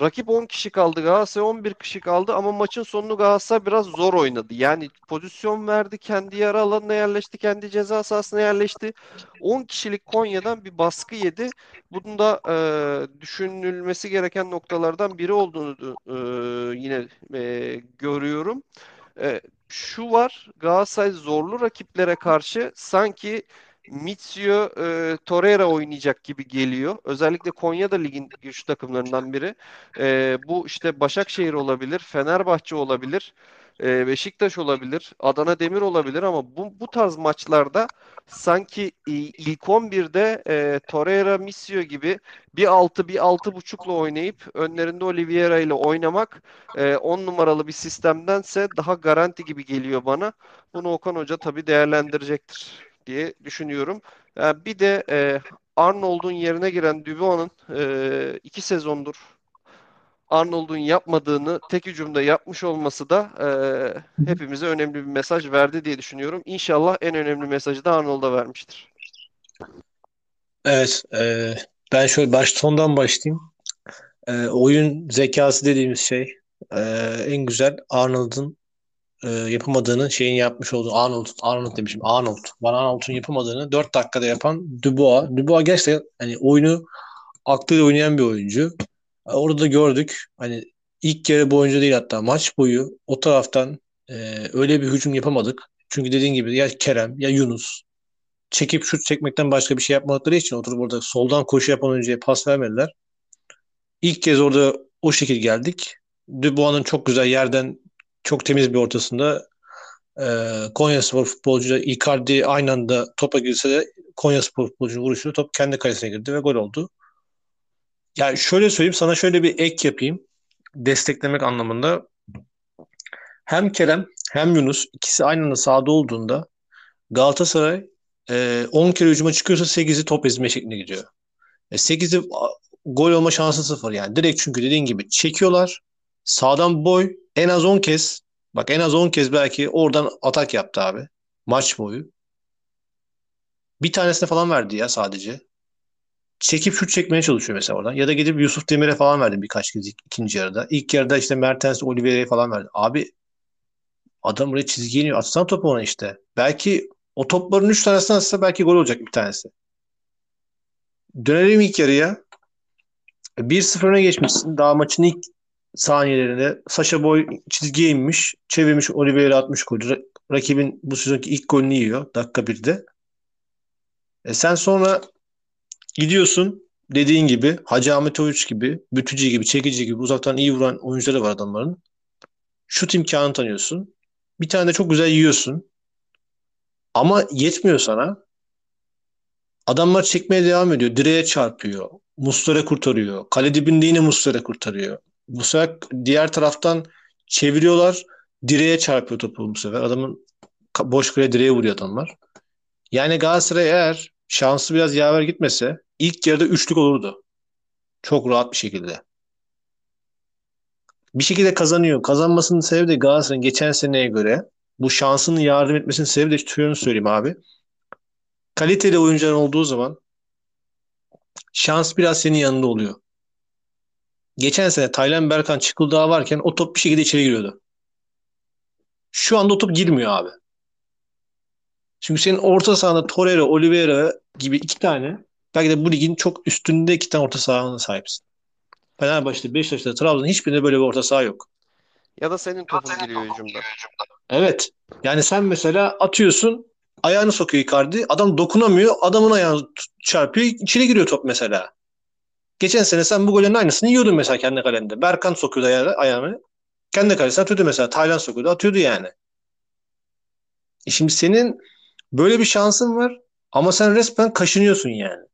[SPEAKER 2] rakip 10 kişi kaldı Galatasaray 11 kişi kaldı ama maçın sonunu Galatasaray biraz zor oynadı. Yani pozisyon verdi, kendi yarı alanına yerleşti, kendi ceza sahasına yerleşti. 10 kişilik Konya'dan bir baskı yedi. Bunun da e, düşünülmesi gereken noktalardan biri olduğunu e, yine e, görüyorum. E, şu var Galatasaray zorlu rakiplere karşı sanki Mitsio e, Torreira oynayacak gibi geliyor. Özellikle Konya'da ligin güçlü takımlarından biri. E, bu işte Başakşehir olabilir, Fenerbahçe olabilir, e, Beşiktaş olabilir, Adana Demir olabilir ama bu, bu tarz maçlarda sanki e, ilk 11'de e, Torreira, Mitsio gibi bir altı bir altı buçukla oynayıp önlerinde Oliveira ile oynamak e, 10 numaralı bir sistemdense daha garanti gibi geliyor bana. Bunu Okan Hoca tabii değerlendirecektir diye düşünüyorum. Yani bir de e, Arnold'un yerine giren Dubois'ın e, iki sezondur Arnold'un yapmadığını tek hücumda yapmış olması da e, hepimize önemli bir mesaj verdi diye düşünüyorum. İnşallah en önemli mesajı da Arnold'a vermiştir.
[SPEAKER 1] Evet, e, ben şöyle baş sondan başlayayım. e, oyun zekası dediğimiz şey e, en güzel Arnold'un e, yapamadığını şeyin yapmış olduğu Arnold, Arnold demişim Arnold. Van Arnold'un yapamadığını 4 dakikada yapan Dubois. Dubois gerçekten hani oyunu aklıyla oynayan bir oyuncu. E, orada da gördük. Hani ilk kere boyunca değil hatta maç boyu o taraftan e, öyle bir hücum yapamadık. Çünkü dediğin gibi ya Kerem ya Yunus çekip şut çekmekten başka bir şey yapmadıkları için oturup orada soldan koşu yapan oyuncuya pas vermediler. İlk kez orada o şekil geldik. Dubois'un çok güzel yerden çok temiz bir ortasında e, Konya Spor futbolcu Icardi aynı anda topa girse de Konya Spor futbolcu vuruşu top kendi kalesine girdi ve gol oldu. Yani şöyle söyleyeyim sana şöyle bir ek yapayım. Desteklemek anlamında hem Kerem hem Yunus ikisi aynı anda sahada olduğunda Galatasaray e, 10 kere hücuma çıkıyorsa 8'i top ezme şeklinde gidiyor. E, 8'i gol olma şansı sıfır yani. Direkt çünkü dediğin gibi çekiyorlar. Sağdan boy en az 10 kez bak en az 10 kez belki oradan atak yaptı abi. Maç boyu. Bir tanesine falan verdi ya sadece. Çekip şut çekmeye çalışıyor mesela oradan. Ya da gidip Yusuf Demir'e falan verdi birkaç kez ikinci yarıda. İlk yarıda işte Mertens, Oliveira'ya falan verdi. Abi adam buraya çizgiye iniyor. Atsana topu ona işte. Belki o topların 3 tanesini atsa belki gol olacak bir tanesi. Dönelim ilk yarıya. 1-0 öne geçmişsin. Daha maçın ilk saniyelerinde Sasha Boy çizgiye inmiş. Çevirmiş Oliveira atmış golü. Rakibin bu sezonki ilk golünü yiyor dakika 1'de. E sen sonra gidiyorsun dediğin gibi Hacı Ahmet Oruç gibi, Bütücü gibi, Çekici gibi uzaktan iyi vuran oyuncuları var adamların. Şut imkanı tanıyorsun. Bir tane de çok güzel yiyorsun. Ama yetmiyor sana. Adamlar çekmeye devam ediyor. Direğe çarpıyor. Mustara kurtarıyor. Kale dibinde yine Mustara kurtarıyor. Bu sefer diğer taraftan çeviriyorlar. Direğe çarpıyor topu bu sefer. Adamın boş kale direğe vuruyor adamlar. Yani Galatasaray eğer şansı biraz yaver gitmese ilk yarıda üçlük olurdu. Çok rahat bir şekilde. Bir şekilde kazanıyor. Kazanmasının sebebi de Galatasaray'ın geçen seneye göre bu şansının yardım etmesinin sebebi de şunu söyleyeyim abi. Kaliteli oyuncular olduğu zaman şans biraz senin yanında oluyor. Geçen sene Taylan Berkan Çıkıldağ varken o top bir şekilde içeri giriyordu. Şu anda o top girmiyor abi. Çünkü senin orta sahanda Torreira, Oliveira gibi iki tane belki de bu ligin çok üstünde iki tane orta sahana sahipsin. Fenerbahçe'de, Beşiktaş'ta, Trabzon'da hiçbirinde böyle bir orta saha yok.
[SPEAKER 2] Ya da senin topun giriyor hücumda.
[SPEAKER 1] Evet. Yani sen mesela atıyorsun ayağını sokuyor Icardi. Adam dokunamıyor. Adamın ayağını çarpıyor. içine giriyor top mesela. Geçen sene sen bu golün aynısını yiyordun mesela kendi kalende. Berkan sokuyordu ayağını. ayağını. Kendi kalesine atıyordu mesela. Taylan sokuyordu. Atıyordu yani. E şimdi senin böyle bir şansın var ama sen resmen kaşınıyorsun yani.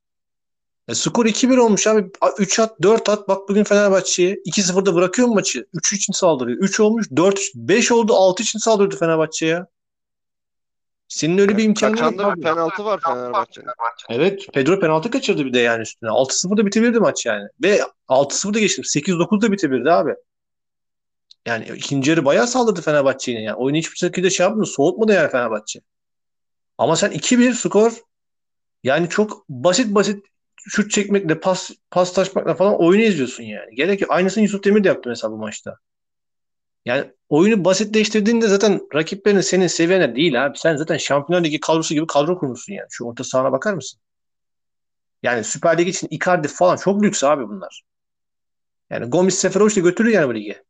[SPEAKER 1] E, skor 2-1 olmuş abi. 3 at, 4 at. Bak bugün Fenerbahçe'ye 2-0'da bırakıyor mu maçı? 3 için saldırıyor. 3 olmuş. 4 5 oldu. 6 için saldırdı Fenerbahçe'ye. Senin öyle bir imkanın
[SPEAKER 2] yok. Kaçanda bir penaltı var Fenerbahçe'nin.
[SPEAKER 1] Evet. Pedro penaltı kaçırdı bir de yani üstüne. 6-0'da bitebilirdi maç yani. Ve 6-0'da geçti. 8-9'da bitebilirdi abi. Yani ikinci yarı bayağı saldırdı Fenerbahçe'ye. Yani oyunu hiçbir şekilde şey yapmadı. Soğutmadı yani Fenerbahçe. Ama sen 2-1 skor yani çok basit basit şut çekmekle, pas pas taşmakla falan oyunu izliyorsun yani. Gerek yok. Aynısını Yusuf Demir de yaptı mesela bu maçta. Yani oyunu basitleştirdiğinde zaten rakiplerin senin seviyene değil abi. Sen zaten Şampiyonlar Ligi kadrosu gibi kadro kurmuşsun yani. Şu orta sahana bakar mısın? Yani Süper Lig için Icardi falan çok lüks abi bunlar. Yani Gomis Seferovic de götürür yani bu ligi.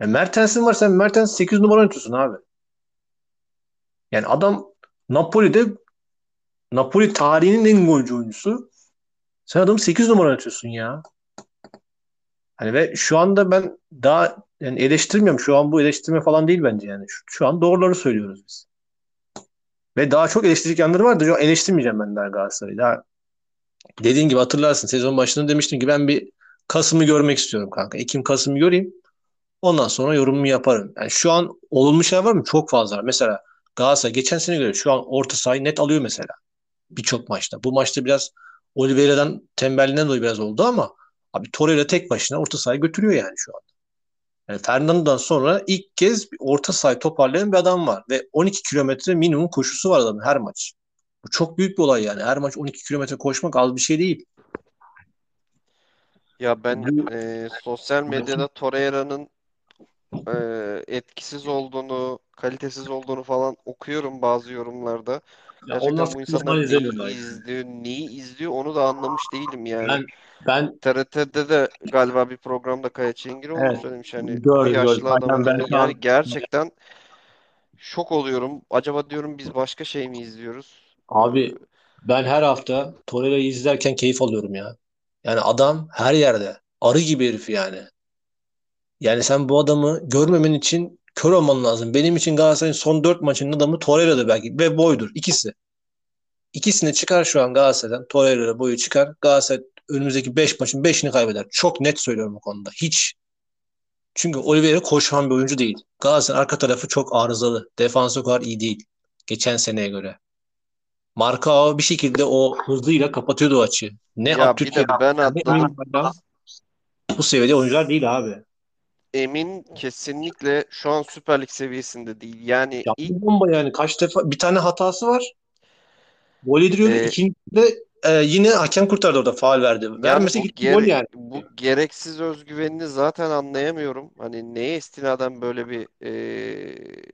[SPEAKER 1] Yani Mertens'in var sen Mertens 8 numara oynatıyorsun abi. Yani adam Napoli'de Napoli tarihinin en golcü oyuncusu. Sen adamı 8 numara atıyorsun ya. Hani ve şu anda ben daha yani eleştirmiyorum. Şu an bu eleştirme falan değil bence yani. Şu, şu an doğruları söylüyoruz biz. Ve daha çok eleştirecek yanları vardı. Şu an eleştirmeyeceğim ben daha Galatasaray'ı. Daha dediğin gibi hatırlarsın. Sezon başında demiştim ki ben bir Kasım'ı görmek istiyorum kanka. Ekim Kasım'ı göreyim. Ondan sonra yorumumu yaparım. Yani şu an olumlu şeyler var mı? Çok fazla. Mesela Galatasaray geçen sene göre şu an orta sahayı net alıyor mesela birçok maçta. Bu maçta biraz Oliveira'dan tembelliğinden dolayı biraz oldu ama abi Torreira tek başına orta sahayı götürüyor yani şu anda. Yani Fernando'dan sonra ilk kez bir orta sahayı toparlayan bir adam var ve 12 kilometre minimum koşusu var adamın her maç. Bu çok büyük bir olay yani. Her maç 12 kilometre koşmak az bir şey değil.
[SPEAKER 2] Ya ben e, sosyal medyada Torreira'nın e, etkisiz olduğunu, kalitesiz olduğunu falan okuyorum bazı yorumlarda.
[SPEAKER 1] ya onlar
[SPEAKER 2] Gerçekten bu
[SPEAKER 1] futbol
[SPEAKER 2] insanlar neyi
[SPEAKER 1] izlemiyorlar
[SPEAKER 2] izliyor, neyi izliyor onu da anlamış değilim yani.
[SPEAKER 1] Ben ben
[SPEAKER 2] TRT'de de galiba bir programda Kaya Çengiroğlu
[SPEAKER 1] evet
[SPEAKER 2] söylemiş hani bu
[SPEAKER 1] gördüm.
[SPEAKER 2] yaşlı adamın
[SPEAKER 1] Aynen ben
[SPEAKER 2] hani
[SPEAKER 1] şu an
[SPEAKER 2] yani gerçekten şok oluyorum. Acaba diyorum biz başka şey mi izliyoruz? Ee,
[SPEAKER 1] abi ben her hafta Torreira'yı izlerken keyif alıyorum ya. Yani adam her yerde. Arı gibi herif yani. Yani sen bu adamı görmemen için kör olman lazım. Benim için Galatasaray'ın son 4 maçının adamı Torreira'dır belki ve boydur. ikisi. İkisini çıkar şu an Galatasaray'dan. Torreira boyu çıkar. Galatasaray önümüzdeki 5 maçın beşini kaybeder. Çok net söylüyorum bu konuda. Hiç. Çünkü Oliveira koşan bir oyuncu değil. Galatasaray'ın arka tarafı çok arızalı. Defansı o kadar iyi değil. Geçen seneye göre. Marka bir şekilde o hızıyla kapatıyordu o açığı. Ne
[SPEAKER 2] ya
[SPEAKER 1] Abdülkerim
[SPEAKER 2] ben.
[SPEAKER 1] Bayram bu seviyede oyuncular değil abi.
[SPEAKER 2] Emin kesinlikle şu an Süper Lig seviyesinde değil. Yani
[SPEAKER 1] Ya
[SPEAKER 2] ilk
[SPEAKER 1] bomba yani kaç defa bir tane hatası var. Gol yediriyordu.
[SPEAKER 2] e,
[SPEAKER 1] İkincide e, yine hakem kurtardı orada faul verdi. Vermese gitti gol yani.
[SPEAKER 2] bu gereksiz özgüvenini zaten anlayamıyorum. Hani neye istinaden böyle bir e,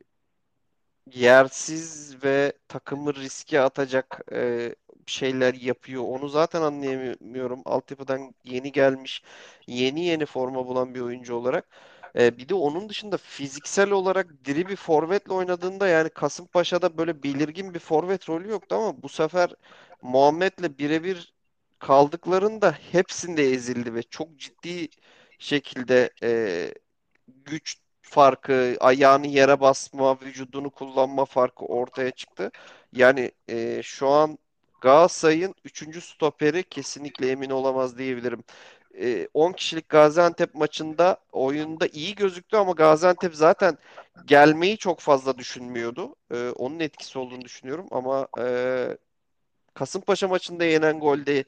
[SPEAKER 2] yersiz ve takımı riske atacak e, şeyler yapıyor. Onu zaten anlayamıyorum. Altyapıdan yeni gelmiş, yeni yeni forma bulan bir oyuncu olarak. E, bir de onun dışında fiziksel olarak diri bir forvetle oynadığında yani Kasımpaşa'da böyle belirgin bir forvet rolü yoktu ama bu sefer Muhammed'le birebir kaldıklarında hepsinde ezildi ve çok ciddi şekilde e, güç farkı, ayağını yere basma, vücudunu kullanma farkı ortaya çıktı. Yani e, şu an Galatasaray'ın 3. stoperi kesinlikle emin olamaz diyebilirim. E, 10 kişilik Gaziantep maçında oyunda iyi gözüktü ama Gaziantep zaten gelmeyi çok fazla düşünmüyordu. E, onun etkisi olduğunu düşünüyorum ama e, Kasımpaşa maçında yenen golde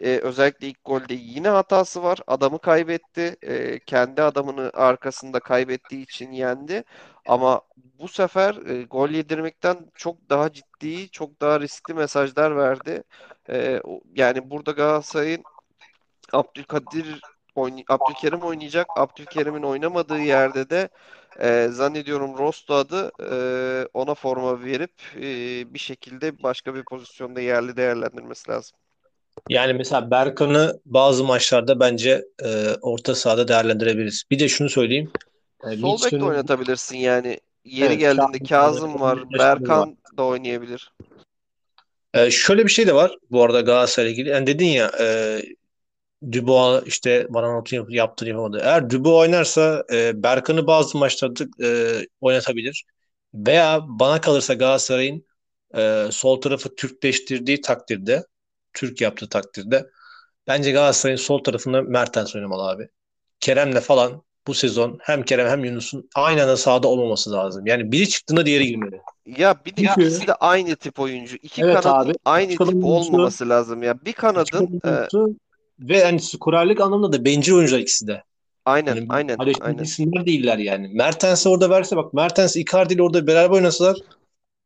[SPEAKER 2] e, özellikle ilk golde yine hatası var. Adamı kaybetti. E, kendi adamını arkasında kaybettiği için yendi. Ama bu sefer e, gol yedirmekten çok daha ciddi, çok daha riskli mesajlar verdi. E, yani burada Galatasaray'ın Abdülkadir oyn Abdülkerim oynayacak. Abdülkerim'in oynamadığı yerde de e, zannediyorum Rosto adı e, ona forma verip e, bir şekilde başka bir pozisyonda yerli değerlendirmesi lazım.
[SPEAKER 1] Yani mesela Berkan'ı bazı maçlarda bence e, orta sahada değerlendirebiliriz. Bir de şunu söyleyeyim. E,
[SPEAKER 2] Sol bek de oynatabilirsin yani. Yeri
[SPEAKER 1] evet
[SPEAKER 2] geldiğinde
[SPEAKER 1] Kazım var.
[SPEAKER 2] Berkan da oynayabilir.
[SPEAKER 1] E, şöyle bir şey de var bu arada Galatasaray'la ilgili. Yani dedin ya e, Dubois işte bana notunu yap- yaptı yapamadı. Eğer Dubois oynarsa e, Berkan'ı bazı maçlarda e, oynatabilir. Veya bana kalırsa Galatasaray'ın e, sol tarafı Türkleştirdiği takdirde, Türk yaptığı takdirde bence Galatasaray'ın sol tarafında Mertens oynamalı abi. Kerem'le falan bu sezon hem Kerem hem Yunus'un aynı anda sahada olmaması lazım. Yani biri çıktığında diğeri girmeli.
[SPEAKER 2] Ya bir de
[SPEAKER 1] Çünkü
[SPEAKER 2] ikisi de aynı tip oyuncu. İki
[SPEAKER 1] evet
[SPEAKER 2] kanadın
[SPEAKER 1] abi
[SPEAKER 2] aynı
[SPEAKER 1] açık alan
[SPEAKER 2] tip
[SPEAKER 1] oyuncusu,
[SPEAKER 2] olmaması lazım ya. Bir kanadın e,
[SPEAKER 1] ve yani skorerlik anlamında da bencil oyuncular ikisi de.
[SPEAKER 2] aynen
[SPEAKER 1] Hani
[SPEAKER 2] aynen aynen.
[SPEAKER 1] isimler değiller yani. Mertens'i orada verse bak Mertens Icardi ile orada beraber oynasalar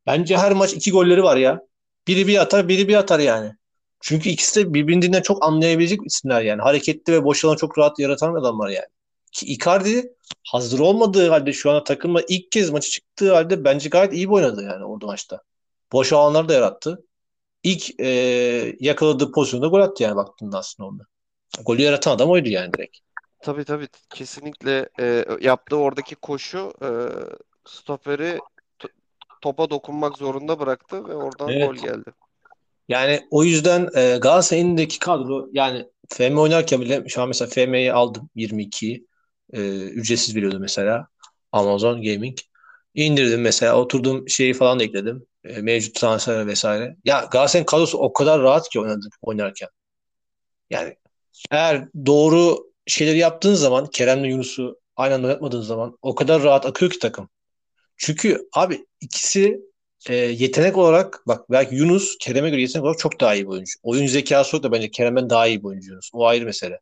[SPEAKER 1] bence her maç iki golleri var ya. Biri bir atar biri bir atar yani. Çünkü ikisi de birbirinden çok anlayabilecek isimler yani. Hareketli ve boş alanı çok rahat yaratan adamlar yani. Ki Icardi hazır olmadığı halde şu anda takımla ilk kez maçı çıktığı halde bence gayet iyi oynadı yani orada maçta. Boş alanları da yarattı. İlk e, yakaladığı pozisyonda gol attı yani baktığında aslında onda. Golü yaratan adam oydu yani direkt.
[SPEAKER 2] Tabii tabii kesinlikle e, yaptığı oradaki koşu e, stoperi topa dokunmak zorunda bıraktı ve oradan gol
[SPEAKER 1] Evet.
[SPEAKER 2] geldi.
[SPEAKER 1] Yani o yüzden e, Galatasaray'ın elindeki kadro yani FM oynarken bile şu an mesela FM'yi aldım 22'yi. E, ücretsiz veriyordu mesela Amazon Gaming. İndirdim mesela oturdum şeyi falan da ekledim. E, mevcut transfer vesaire. Ya Galatasaray'ın kadrosu o kadar rahat ki oynadı, oynarken. Yani eğer doğru şeyleri yaptığın zaman Kerem'le Yunus'u aynı anda oynatmadığın zaman o kadar rahat akıyor ki takım. Çünkü abi ikisi e, yetenek olarak bak belki Yunus Kerem'e göre yetenek olarak çok daha iyi bir oyuncu. Oyun zekası olarak da bence Kerem'den daha iyi bir oyuncu Yunus. O ayrı mesele.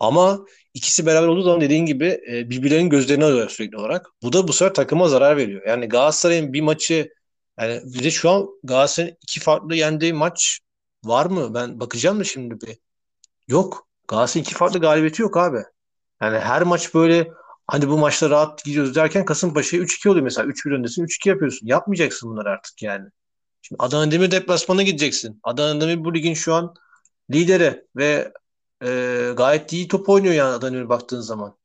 [SPEAKER 1] Ama ikisi beraber olduğu zaman dediğin gibi e, birbirlerinin gözlerini alıyorlar sürekli olarak. Bu da bu sefer takıma zarar veriyor. Yani Galatasaray'ın bir maçı yani bir de şu an Galatasaray'ın iki farklı yendiği maç var mı? Ben bakacağım da şimdi bir. Yok. Galatasaray iki farklı galibiyeti yok abi. Yani her maç böyle hani bu maçta rahat gidiyoruz derken Kasımpaşa'ya 3-2 oluyor mesela. 3-1 öndesin 3-2 yapıyorsun. Yapmayacaksın bunları artık yani. Şimdi Adana Demir deplasmana gideceksin. Adana Demir bu ligin şu an lideri ve e, gayet iyi top oynuyor yani Adana Demir baktığın zaman.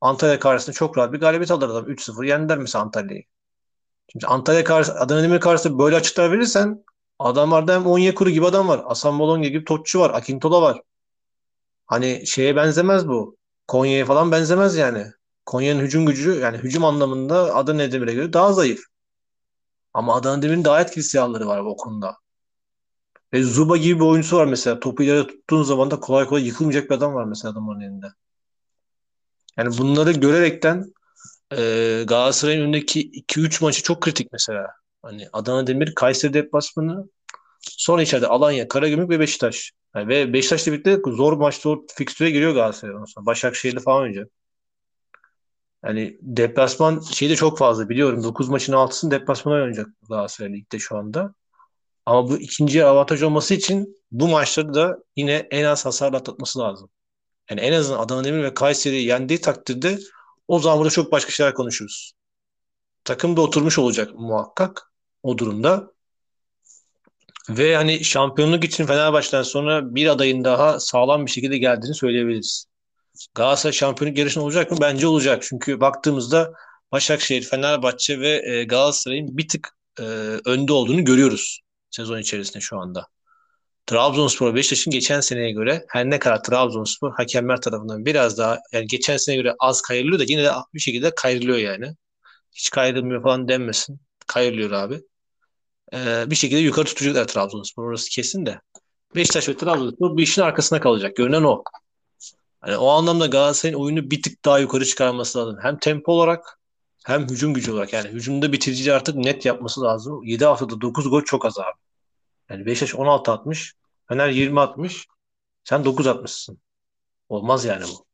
[SPEAKER 1] Antalya karşısında çok rahat bir galibiyet alır adam. 3-0 yendiler mesela Antalya'yı. Şimdi Antalya karşı, Adana Demir karşısında böyle açıklar verirsen adamlarda hem Onyekuru gibi adam var. Asan Bologna gibi topçu var. Akintola var. Hani şeye benzemez bu. Konya'ya falan benzemez yani. Konya'nın hücum gücü yani hücum anlamında Adana Demir'e göre daha zayıf. Ama Adana Demir'in daha etkili silahları var bu konuda. Ve Zuba gibi bir oyuncusu var mesela. Topu ileri tuttuğun zaman da kolay kolay yıkılmayacak bir adam var mesela adamın elinde. Yani bunları görerekten e, Galatasaray'ın önündeki 2-3 maçı çok kritik mesela. Hani Adana Demir, Kayseri deplasmanı, sonra içeride Alanya, Karagümrük ve Beşiktaş. Yani ve Beşiktaş'la birlikte zor maç, zor fikstüre giriyor Galatasaray. Başakşehir'de falan oynayacak. Yani deplasman şeyi de çok fazla biliyorum. 9 maçın 6'sını deplasmana oynayacak Galatasaray Lig'de şu anda. Ama bu ikinci avantaj olması için bu maçları da yine en az hasarla atlatması lazım. Yani en azından Adana Demir ve Kayseri yendiği takdirde o zaman burada çok başka şeyler konuşuruz. Takım da oturmuş olacak muhakkak o durumda. Ve hani şampiyonluk için Fenerbahçe'den sonra bir adayın daha sağlam bir şekilde geldiğini söyleyebiliriz. Galatasaray şampiyonluk yarışında olacak mı? Bence olacak. Çünkü baktığımızda Başakşehir, Fenerbahçe ve e, Galatasaray'ın bir tık e, önde olduğunu görüyoruz sezon içerisinde şu anda. Trabzonspor Beşiktaş'ın geçen seneye göre her ne kadar Trabzonspor hakemler tarafından biraz daha yani geçen seneye göre az kayırılıyor da yine de bir şekilde kayırılıyor yani. Hiç kayırılmıyor falan denmesin. Kayırılıyor abi. Ee, bir şekilde yukarı tutacaklar Trabzonspor. Orası kesin de. Beşiktaş ve Trabzonspor bu işin arkasına kalacak. Görünen o. Yani o anlamda Galatasaray'ın oyunu bir tık daha yukarı çıkarması lazım. Hem tempo olarak hem hücum gücü olarak. Yani hücumda bitirici artık net yapması lazım. 7 haftada 9 gol çok az abi. Yani Beşiktaş 16 atmış. Fener 20 atmış. Sen 9 atmışsın. Olmaz yani bu.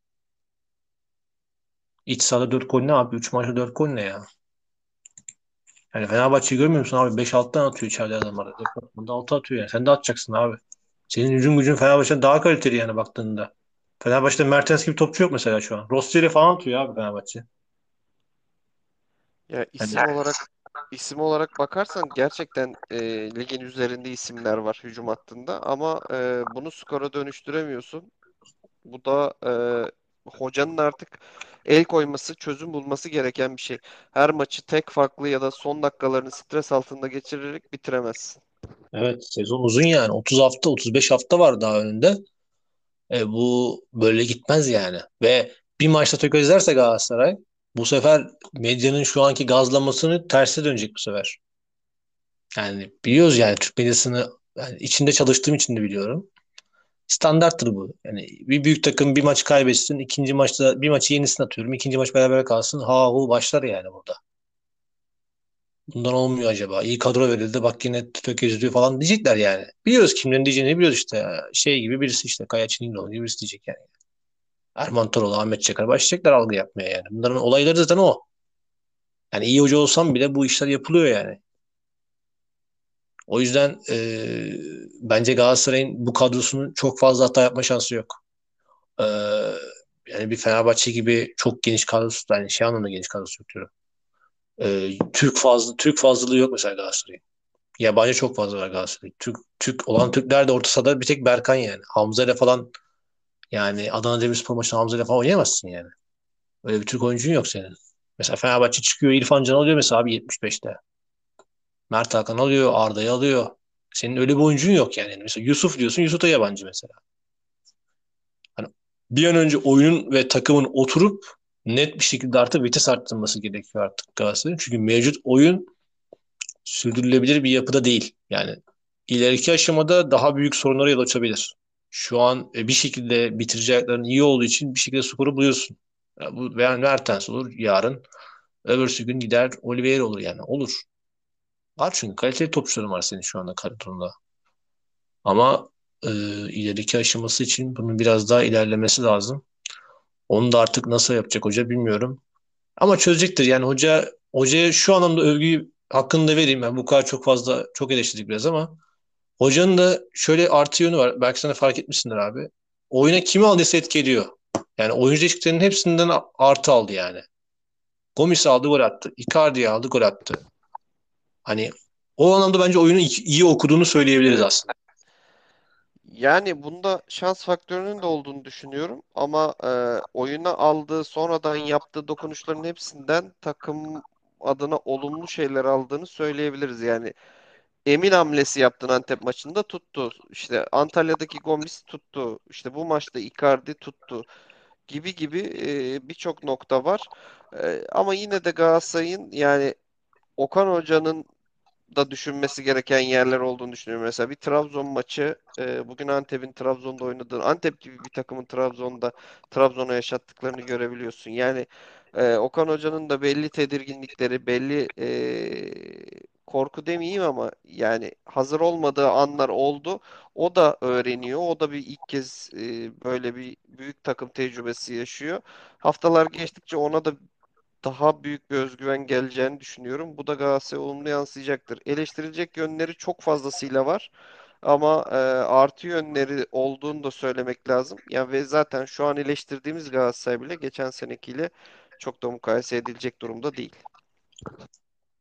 [SPEAKER 1] İç sahada 4 gol ne abi? 3 maçta 4 gol ne ya? Yani Fenerbahçe'yi görmüyor musun abi? 5-6'dan atıyor içeride adamlar. Deplasmanda 6 atıyor yani. Sen de atacaksın abi. Senin hücum gücün Fenerbahçe'den daha kaliteli yani baktığında. Fenerbahçe'de Mertens gibi topçu yok mesela şu an. Rossi'yle falan atıyor abi Fenerbahçe.
[SPEAKER 2] Ya isim yani... olarak isim olarak bakarsan gerçekten e, ligin üzerinde isimler var hücum hattında ama e, bunu skora dönüştüremiyorsun. Bu da e, hocanın artık el koyması, çözüm bulması gereken bir şey. Her maçı tek farklı ya da son dakikalarını stres altında geçirerek bitiremezsin.
[SPEAKER 1] Evet, sezon uzun yani. 30 hafta, 35 hafta var daha önünde. E, bu böyle gitmez yani. Ve bir maçta tökezlerse Galatasaray bu sefer medyanın şu anki gazlamasını terse dönecek bu sefer. Yani biliyoruz yani Türk medyasını yani içinde çalıştığım için de biliyorum. Standarttır bu. Yani bir büyük takım bir maç kaybetsin, ikinci maçta bir maçı yenisini atıyorum, ikinci maç beraber kalsın. Ha hu başlar yani burada. Bundan olmuyor acaba. İyi kadro verildi bak yine tökezliyor falan diyecekler yani. Biliyoruz kimlerin diyeceğini biliyoruz işte. Şey gibi birisi işte Kaya Çiningol gibi birisi diyecek yani. Erman Toroğlu, Ahmet Çakar başlayacaklar algı yapmaya yani. Bunların olayları zaten o. Yani iyi hoca olsam bile bu işler yapılıyor yani. O yüzden e, bence Galatasaray'ın bu kadrosunun çok fazla hata yapma şansı yok. E, yani bir Fenerbahçe gibi çok geniş kadrosu, yani şey anlamda geniş kadrosu yok diyorum. E, Türk fazla Türk fazlalığı yok mesela Galatasaray'ın. Yabancı çok fazla var Galatasaray'ın. Türk, Türk olan Türkler de orta sahada bir tek Berkan yani. Hamza ile falan yani Adana Demirspor maçında Hamza ile falan oynayamazsın yani. Öyle bir Türk oyuncun yok senin. Mesela Fenerbahçe çıkıyor İrfan Can alıyor mesela abi 75'te. Mert Hakan alıyor, Arda'yı alıyor. Senin öyle bir oyuncun yok yani. Mesela Yusuf diyorsun, Yusuf da yabancı mesela. Hani bir an önce oyunun ve takımın oturup net bir şekilde artık vites arttırması gerekiyor artık Galatasaray'ın. Çünkü mevcut oyun sürdürülebilir bir yapıda değil. Yani ileriki aşamada daha büyük sorunlara yol açabilir. Şu an e, bir şekilde bitireceklerin iyi olduğu için bir şekilde skoru buluyorsun. Yani bu veya Mertens olur yarın. Öbürsü gün gider Oliveira olur yani. Olur. Var çünkü kaliteli topçuların var senin şu anda kadronda. Ama e, ileriki aşaması için bunun biraz daha ilerlemesi lazım. Onu da artık nasıl yapacak hoca bilmiyorum. Ama çözecektir. Yani hoca hocaya şu anlamda övgüyü hakkında vereyim. Ben bu kadar çok fazla çok eleştirdik biraz ama hocanın da şöyle artı yönü var. Belki sen de fark etmişsindir abi. oyuna kimi aldıysa etki ediyor. Yani oyuncu değişikliklerinin hepsinden artı aldı yani. Gomis aldı gol attı. Icardi aldı gol attı. Hani o anlamda bence oyunu iyi okuduğunu söyleyebiliriz aslında.
[SPEAKER 2] Yani bunda şans faktörünün de olduğunu düşünüyorum ama e, oyuna aldığı sonradan yaptığı dokunuşların hepsinden takım adına olumlu şeyler aldığını söyleyebiliriz. Yani emin hamlesi yaptın Antep maçında tuttu. İşte Antalya'daki Gomis tuttu. İşte bu maçta Icardi tuttu gibi gibi e, birçok nokta var. E, ama yine de Galatasaray'ın yani Okan Hoca'nın da düşünmesi gereken yerler olduğunu düşünüyorum. Mesela bir Trabzon maçı e, bugün Antep'in Trabzon'da oynadığı Antep gibi bir takımın Trabzon'da Trabzon'a yaşattıklarını görebiliyorsun. Yani e, Okan Hoca'nın da belli tedirginlikleri, belli e, korku demeyeyim ama yani hazır olmadığı anlar oldu. O da öğreniyor. O da bir ilk kez e, böyle bir büyük takım tecrübesi yaşıyor. Haftalar geçtikçe ona da daha büyük bir özgüven geleceğini düşünüyorum. Bu da Galatasaray'a olumlu yansıyacaktır. Eleştirilecek yönleri çok fazlasıyla var. Ama e, artı yönleri olduğunu da söylemek lazım. Ya ve zaten şu an eleştirdiğimiz Galatasaray bile geçen senekiyle çok da mukayese edilecek durumda değil.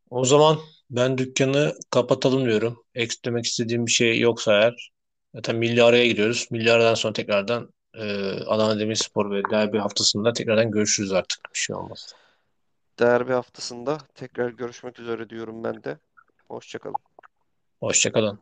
[SPEAKER 1] O zaman ben dükkanı kapatalım diyorum. Eklemek istediğim bir şey yoksa eğer. Zaten milli araya gidiyoruz. Milli aradan sonra tekrardan e, Adana Demirspor ve derbi haftasında tekrardan görüşürüz artık. Bir şey olmaz.
[SPEAKER 2] Derbi haftasında tekrar görüşmek üzere diyorum ben de. Hoşçakalın.
[SPEAKER 1] Hoşçakalın.